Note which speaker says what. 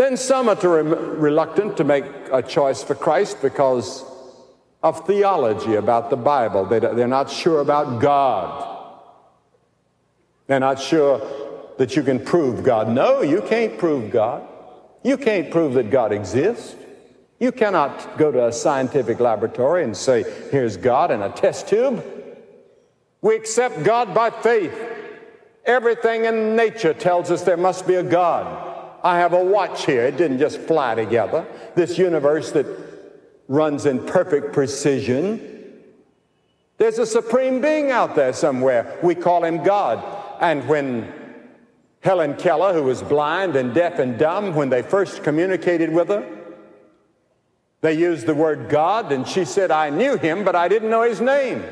Speaker 1: Then some are to reluctant to make a choice for Christ because of theology about the Bible. They, they're not sure about God. They're not sure that you can prove God. No, you can't prove God. You can't prove that God exists. You cannot go to a scientific laboratory and say, here's God in a test tube. We accept God by faith. Everything in nature tells us there must be a God. I have a watch here. It didn't just fly together. This universe that runs in perfect precision. There's a supreme being out there somewhere. We call him God. And when Helen Keller, who was blind and deaf and dumb, when they first communicated with her, they used the word God, and she said, I knew him, but I didn't know his name.